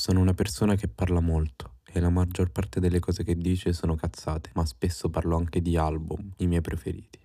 Sono una persona che parla molto e la maggior parte delle cose che dice sono cazzate, ma spesso parlo anche di album, i miei preferiti.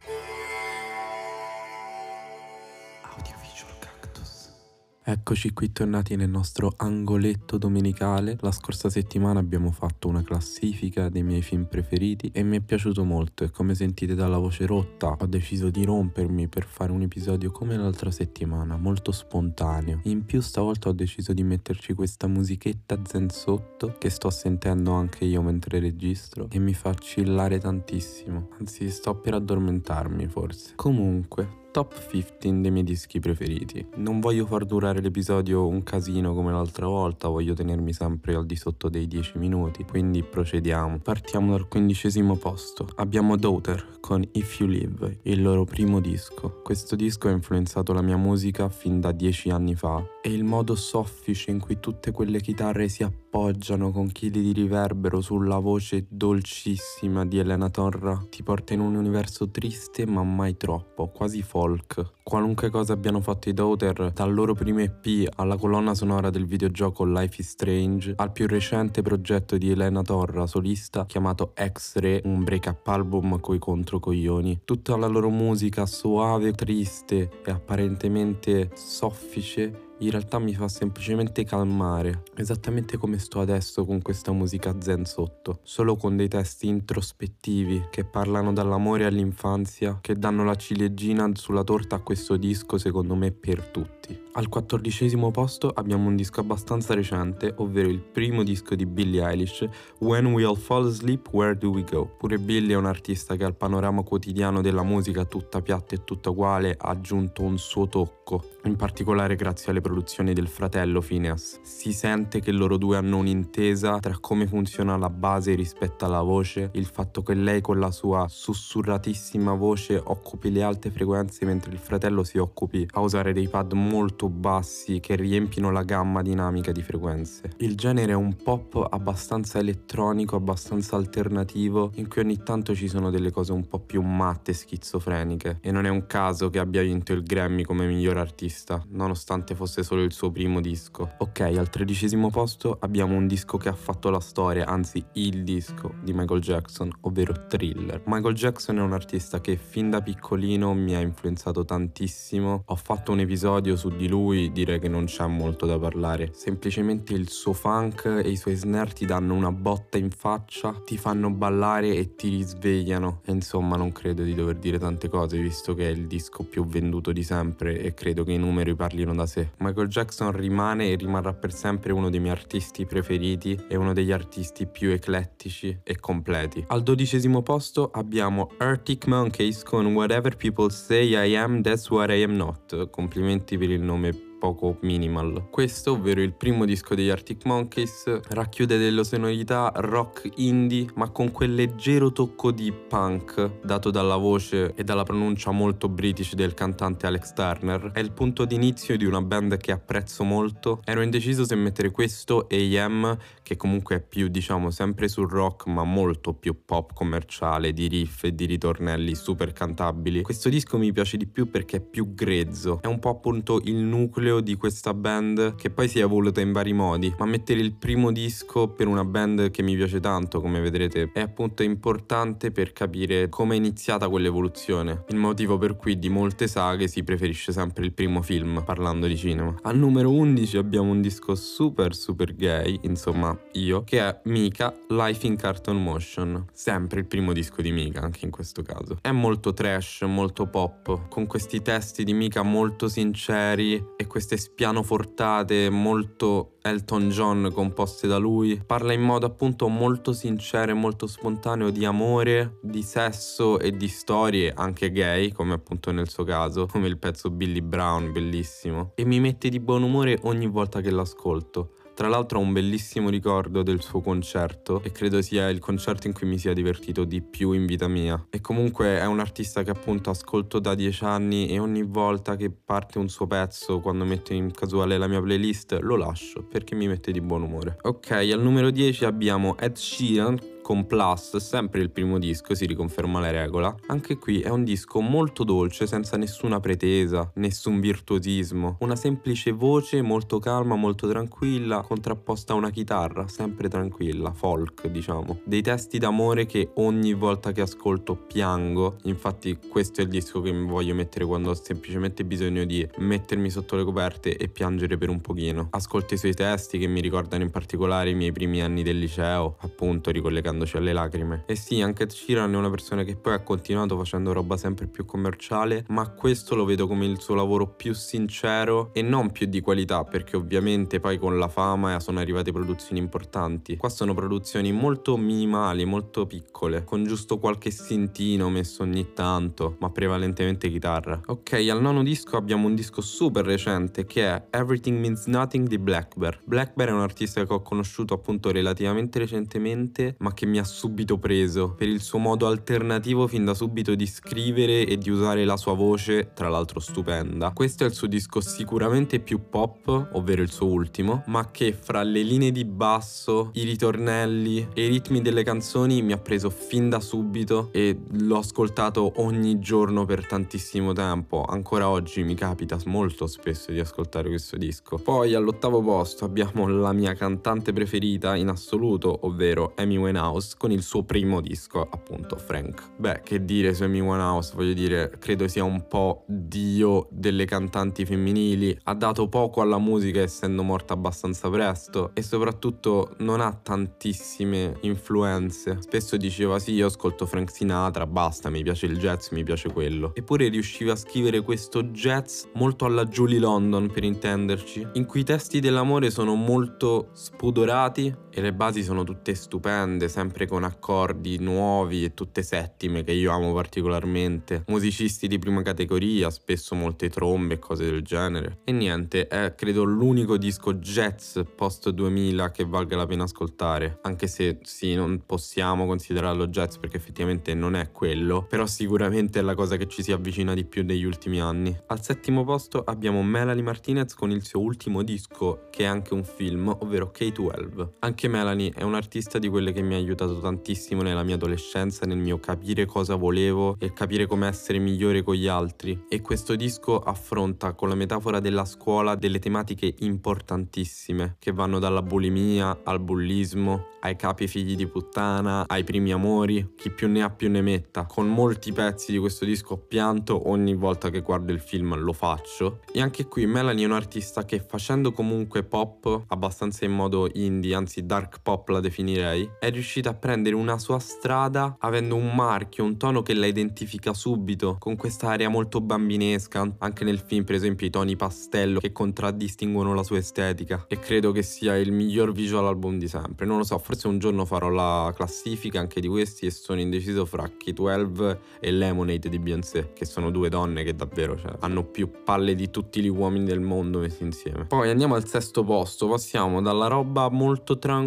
Eccoci qui tornati nel nostro angoletto domenicale. La scorsa settimana abbiamo fatto una classifica dei miei film preferiti e mi è piaciuto molto e come sentite dalla voce rotta ho deciso di rompermi per fare un episodio come l'altra settimana, molto spontaneo. In più stavolta ho deciso di metterci questa musichetta zen sotto che sto sentendo anche io mentre registro e mi fa chillare tantissimo. Anzi sto per addormentarmi forse. Comunque, top 15 dei miei dischi preferiti. Non voglio far durare l'episodio un casino come l'altra volta, voglio tenermi sempre al di sotto dei 10 minuti, quindi procediamo. Partiamo dal quindicesimo posto. Abbiamo Daughter con If You Live, il loro primo disco. Questo disco ha influenzato la mia musica fin da 10 anni fa e il modo soffice in cui tutte quelle chitarre si appoggiano con chili di riverbero sulla voce dolcissima di Elena Torra ti porta in un universo triste ma mai troppo, quasi folk. Qualunque cosa abbiano fatto i Daughter, dal loro primo EP alla colonna sonora del videogioco Life is Strange, al più recente progetto di Elena Torra, solista, chiamato X-Ray, un break-up album coi controcoglioni. Tutta la loro musica suave, triste e apparentemente soffice in realtà mi fa semplicemente calmare, esattamente come sto adesso con questa musica zen sotto, solo con dei testi introspettivi che parlano dall'amore all'infanzia, che danno la ciliegina sulla torta a questo disco secondo me per tutti. Al quattordicesimo posto abbiamo un disco abbastanza recente, ovvero il primo disco di Billie Eilish, When We All Fall Asleep, Where Do We Go? Pure Billie è un artista che al panorama quotidiano della musica tutta piatta e tutta uguale ha aggiunto un suo tocco, in particolare grazie alle produzioni del fratello Phineas. Si sente che loro due hanno un'intesa tra come funziona la base rispetto alla voce, il fatto che lei con la sua sussurratissima voce occupi le alte frequenze mentre il fratello si occupi a usare dei pad molto molto bassi che riempiono la gamma dinamica di frequenze. Il genere è un pop abbastanza elettronico, abbastanza alternativo, in cui ogni tanto ci sono delle cose un po' più matte e schizofreniche. E non è un caso che abbia vinto il Grammy come miglior artista, nonostante fosse solo il suo primo disco. Ok, al tredicesimo posto abbiamo un disco che ha fatto la storia, anzi il disco di Michael Jackson, ovvero Thriller. Michael Jackson è un artista che fin da piccolino mi ha influenzato tantissimo. Ho fatto un episodio su di lui lui direi che non c'è molto da parlare. Semplicemente il suo funk e i suoi snare ti danno una botta in faccia, ti fanno ballare e ti risvegliano. E insomma, non credo di dover dire tante cose, visto che è il disco più venduto di sempre e credo che i numeri parlino da sé. Michael Jackson rimane e rimarrà per sempre uno dei miei artisti preferiti e uno degli artisti più eclettici e completi. Al dodicesimo posto abbiamo Arctic Monkeys con Whatever People Say I Am, That's What I Am Not. Complimenti per il nome poco minimal. Questo, ovvero il primo disco degli Arctic Monkeys, racchiude delle sonorità rock indie, ma con quel leggero tocco di punk dato dalla voce e dalla pronuncia molto british del cantante Alex Turner. È il punto d'inizio di una band che apprezzo molto. Ero indeciso se mettere questo e AM, che comunque è più, diciamo, sempre sul rock, ma molto più pop commerciale, di riff e di ritornelli super cantabili. Questo disco mi piace di più perché è più grezzo. È un po' appunto il nucleo nucleo di questa band che poi si è evoluta in vari modi, ma mettere il primo disco per una band che mi piace tanto, come vedrete, è appunto importante per capire come è iniziata quell'evoluzione. Il motivo per cui di molte saghe si preferisce sempre il primo film, parlando di cinema. Al numero 11 abbiamo un disco super super gay, insomma io, che è Mika Life in Cartoon Motion. Sempre il primo disco di Mika, anche in questo caso. È molto trash, molto pop, con questi testi di Mika molto sinceri e queste spianofortate molto Elton John composte da lui. Parla in modo appunto molto sincero e molto spontaneo di amore, di sesso e di storie anche gay, come appunto nel suo caso, come il pezzo Billy Brown, bellissimo. E mi mette di buon umore ogni volta che l'ascolto. Tra l'altro ho un bellissimo ricordo del suo concerto e credo sia il concerto in cui mi sia divertito di più in vita mia. E comunque è un artista che appunto ascolto da dieci anni e ogni volta che parte un suo pezzo, quando metto in casuale la mia playlist, lo lascio perché mi mette di buon umore. Ok, al numero 10 abbiamo Ed Sheeran con Plus, sempre il primo disco, si riconferma la regola. Anche qui è un disco molto dolce, senza nessuna pretesa, nessun virtuosismo. Una semplice voce molto calma, molto tranquilla, contrapposta a una chitarra, sempre tranquilla, folk diciamo. Dei testi d'amore che ogni volta che ascolto piango, infatti questo è il disco che mi voglio mettere quando ho semplicemente bisogno di mettermi sotto le coperte e piangere per un pochino. Ascolto i suoi testi che mi ricordano in particolare i miei primi anni del liceo, appunto ricollegandoci alle lacrime. E sì, anche Sheeran è una persona che poi ha continuato facendo roba sempre più commerciale, ma questo lo vedo come il suo lavoro più sincero e non più di qualità, perché ovviamente poi con la fama sono arrivate produzioni importanti. Qua sono produzioni molto minimali, molto piccole, con giusto qualche sintino messo ogni tanto, ma prevalentemente chitarra. Ok, al nono disco abbiamo un disco super recente che è Everything Means Nothing di Black Bear. Black Bear è un artista che ho conosciuto appunto relativamente recentemente, ma che mi ha subito preso per il suo modo alternativo fin da subito di scrivere e di usare la sua voce, tra l'altro stupenda. Questo è il suo disco sicuramente più pop, ovvero il suo ultimo, ma che fra le linee di basso, i ritornelli e i ritmi delle canzoni mi ha preso fin da subito e l'ho ascoltato ogni giorno per tantissimo tempo. Ancora oggi mi capita molto spesso di ascoltare questo disco. Poi all'ottavo posto abbiamo la mia cantante preferita in assoluto, ovvero Amy Winehouse con il suo primo disco, appunto Frank. Beh, che dire su Amy Winehouse, voglio dire, credo sia un po' dio delle cantanti femminili. Ha dato poco alla musica essendo morta abbastanza presto e soprattutto non ha tantissime influenze. Spesso diceva sì, io ascolto Frank Sinatra, basta, mi piace il jazz, mi piace quello. Eppure riusciva a scrivere questo jazz molto alla Julie London, per intenderci, in cui i testi dell'amore sono molto spudorati e le basi sono tutte stupende, sempre con accordi nuovi e tutte settime che io amo particolarmente. Musicisti di prima categoria, spesso molte trombe e cose del genere. E niente, è credo l'unico disco jazz post 2000 che valga la pena ascoltare, anche se sì, non possiamo considerarlo jazz perché effettivamente non è quello, però sicuramente è la cosa che ci si avvicina di più negli ultimi anni. Al settimo posto abbiamo Melanie Martinez con il suo ultimo disco, che è anche un film, ovvero K12. Anche Melanie è un'artista di quelle che mi ha aiutato tantissimo nella mia adolescenza, nel mio capire cosa volevo e capire come essere migliore con gli altri. E questo disco affronta con la metafora della scuola delle tematiche importantissime, che vanno dalla bulimia al bullismo, ai capi figli di puttana, ai primi amori, chi più ne ha più ne metta. Con molti pezzi di questo disco ho pianto, ogni volta che guardo il film lo faccio. E anche qui Melanie è un'artista che facendo comunque pop, abbastanza in modo indie, anzi dark pop la definirei, è riuscita a prendere una sua strada avendo un marchio, un tono che la identifica subito, con questa area molto bambinesca, anche nel film per esempio i toni pastello che contraddistinguono la sua estetica. E credo che sia il miglior visual album di sempre. Non lo so, forse un giorno farò la classifica anche di questi e sono indeciso fra K12 e Lemonade di Beyoncé, che sono due donne che davvero cioè, hanno più palle di tutti gli uomini del mondo messi insieme. Poi andiamo al sesto posto, passiamo dalla roba molto tranquilla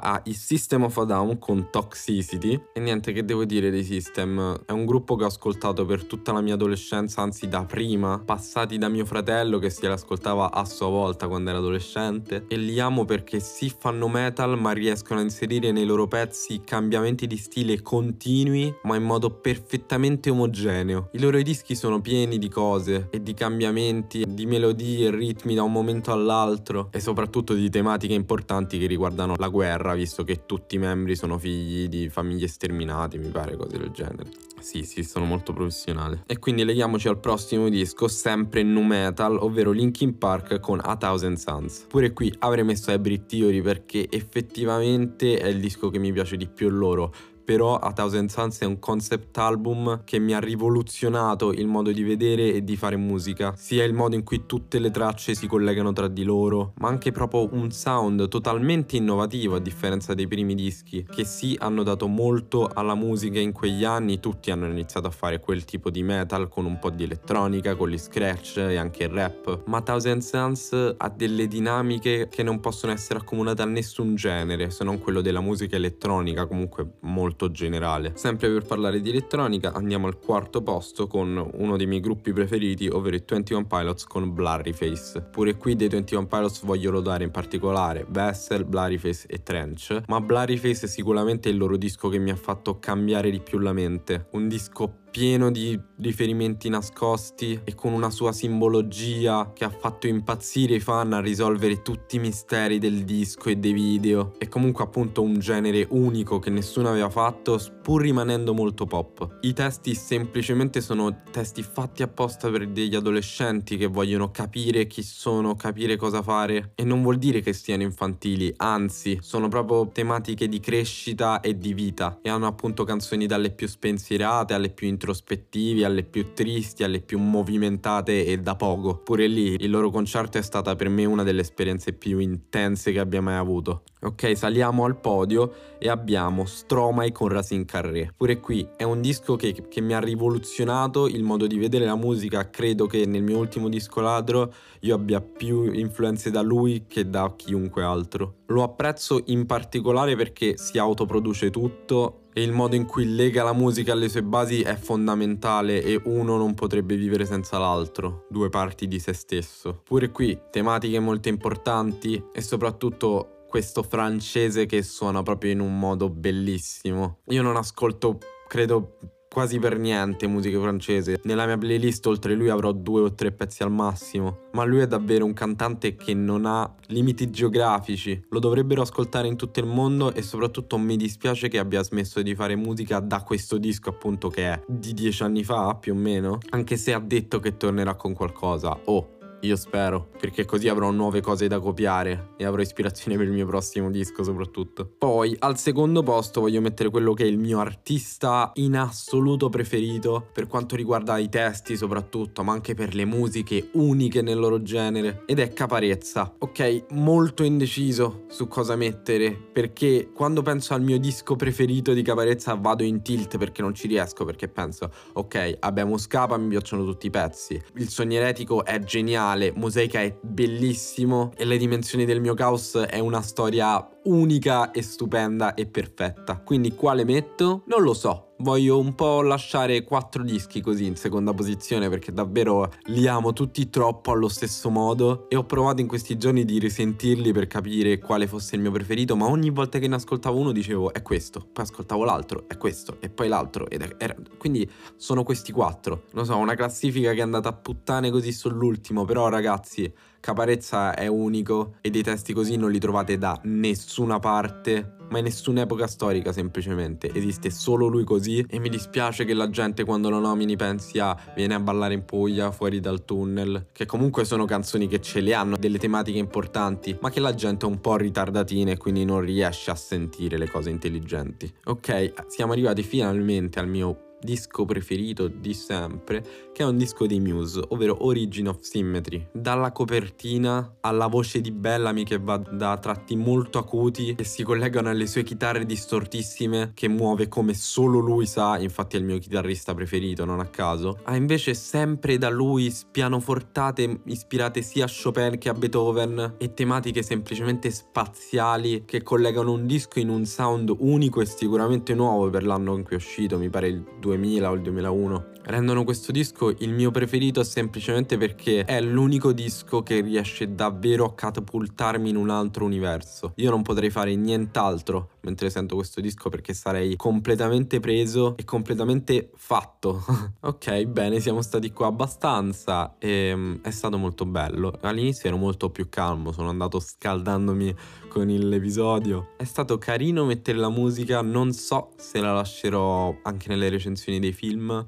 a I System of a Down con Toxicity. E niente che devo dire dei System, è un gruppo che ho ascoltato per tutta la mia adolescenza, anzi da prima, passati da mio fratello che si ascoltava a sua volta quando era adolescente e li amo perché si fanno metal ma riescono a inserire nei loro pezzi cambiamenti di stile continui ma in modo perfettamente omogeneo. I loro dischi sono pieni di cose e di cambiamenti, di melodie e ritmi da un momento all'altro e soprattutto di tematiche importanti che riguardano la guerra, visto che tutti i membri sono figli di famiglie sterminate, mi pare, cose del genere. Sì, sì, sono molto professionale. E quindi leghiamoci al prossimo disco, sempre nu metal, ovvero Linkin Park con A Thousand Suns. Pure qui avrei messo Hybrid Theory perché effettivamente è il disco che mi piace di più loro però A Thousand Suns è un concept album che mi ha rivoluzionato il modo di vedere e di fare musica, sia il modo in cui tutte le tracce si collegano tra di loro, ma anche proprio un sound totalmente innovativo a differenza dei primi dischi, che sì hanno dato molto alla musica in quegli anni, tutti hanno iniziato a fare quel tipo di metal con un po' di elettronica, con gli scratch e anche il rap, ma Thousand Suns ha delle dinamiche che non possono essere accomunate a nessun genere, se non quello della musica elettronica, comunque molto molto generale. Sempre per parlare di elettronica andiamo al quarto posto con uno dei miei gruppi preferiti, ovvero i 21 Pilots con Blurryface. Pure qui dei 21 Pilots voglio lodare in particolare Vessel, Blurryface e Trench, ma Blurryface è sicuramente il loro disco che mi ha fatto cambiare di più la mente. Un disco pieno di riferimenti nascosti e con una sua simbologia che ha fatto impazzire i fan a risolvere tutti i misteri del disco e dei video. E comunque appunto un genere unico che nessuno aveva fatto, pur rimanendo molto pop. I testi semplicemente sono testi fatti apposta per degli adolescenti che vogliono capire chi sono, capire cosa fare. E non vuol dire che siano infantili, anzi, sono proprio tematiche di crescita e di vita. E hanno appunto canzoni dalle più spensierate alle più introspettivi, alle più tristi, alle più movimentate e da poco. Pure lì il loro concerto è stata per me una delle esperienze più intense che abbia mai avuto. Ok, saliamo al podio e abbiamo Stromae con Racine Carré. Pure qui è un disco che, che, mi ha rivoluzionato il modo di vedere la musica. Credo che nel mio ultimo disco ladro io abbia più influenze da lui che da chiunque altro. Lo apprezzo in particolare perché si autoproduce tutto e il modo in cui lega la musica alle sue basi è fondamentale e uno non potrebbe vivere senza l'altro, due parti di se stesso. Pure qui tematiche molto importanti e soprattutto questo francese che suona proprio in un modo bellissimo. Io non ascolto, credo, quasi per niente musica francese. Nella mia playlist oltre lui avrò due o tre pezzi al massimo. Ma lui è davvero un cantante che non ha limiti geografici. Lo dovrebbero ascoltare in tutto il mondo e soprattutto mi dispiace che abbia smesso di fare musica da questo disco appunto che è di dieci anni fa più o meno. Anche se ha detto che tornerà con qualcosa. Oh, io spero, perché così avrò nuove cose da copiare e avrò ispirazione per il mio prossimo disco soprattutto. Poi al secondo posto voglio mettere quello che è il mio artista in assoluto preferito per quanto riguarda i testi soprattutto, ma anche per le musiche uniche nel loro genere ed è Caparezza. Ok, molto indeciso su cosa mettere perché quando penso al mio disco preferito di Caparezza vado in tilt perché non ci riesco perché penso ok, abbiamo Scapa, mi piacciono tutti i pezzi. Il sogno eretico è geniale geniale, Mosaica è bellissimo e Le dimensioni del mio caos è una storia unica e stupenda e perfetta. Quindi quale metto? Non lo so. Voglio un po' lasciare quattro dischi così in seconda posizione perché davvero li amo tutti troppo allo stesso modo e ho provato in questi giorni di risentirli per capire quale fosse il mio preferito, ma ogni volta che ne ascoltavo uno dicevo è questo, poi ascoltavo l'altro, è questo e poi l'altro ed era... quindi sono questi quattro. Non so, una classifica che è andata a puttane così sull'ultimo, però ragazzi, Caparezza è unico e dei testi così non li trovate da nessuna parte, ma in nessuna epoca storica semplicemente. Esiste solo lui così e mi dispiace che la gente quando lo nomini pensi a viene a ballare in Puglia fuori dal tunnel, che comunque sono canzoni che ce le hanno, delle tematiche importanti, ma che la gente è un po' ritardatina e quindi non riesce a sentire le cose intelligenti. Ok, siamo arrivati finalmente al mio disco preferito di sempre, che è un disco dei Muse, ovvero Origin of Symmetry. Dalla copertina alla voce di Bellamy che va da tratti molto acuti e si collegano alle sue chitarre distortissime che muove come solo lui sa, infatti è il mio chitarrista preferito, non a caso. Ha invece sempre da lui spianofortate ispirate sia a Chopin che a Beethoven e tematiche semplicemente spaziali che collegano un disco in un sound unico e sicuramente nuovo per l'anno in cui è uscito, mi pare il 2000 o il 2001 rendono questo disco il mio preferito semplicemente perché è l'unico disco che riesce davvero a catapultarmi in un altro universo. Io non potrei fare nient'altro mentre sento questo disco perché sarei completamente preso e completamente fatto. ok, bene, siamo stati qua abbastanza e um, è stato molto bello. All'inizio ero molto più calmo, sono andato scaldandomi con l'episodio. È stato carino mettere la musica, non so se la lascerò anche nelle recensioni dei film,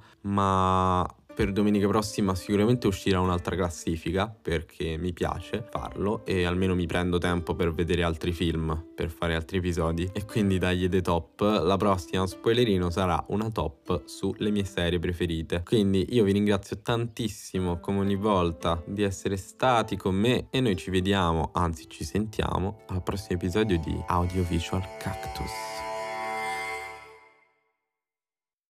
per domenica prossima sicuramente uscirà un'altra classifica perché mi piace farlo e almeno mi prendo tempo per vedere altri film, per fare altri episodi e quindi dagli dei top la prossima spoilerino sarà una top sulle mie serie preferite. Quindi io vi ringrazio tantissimo come ogni volta di essere stati con me e noi ci vediamo, anzi ci sentiamo al prossimo episodio di Audiovisual Cactus.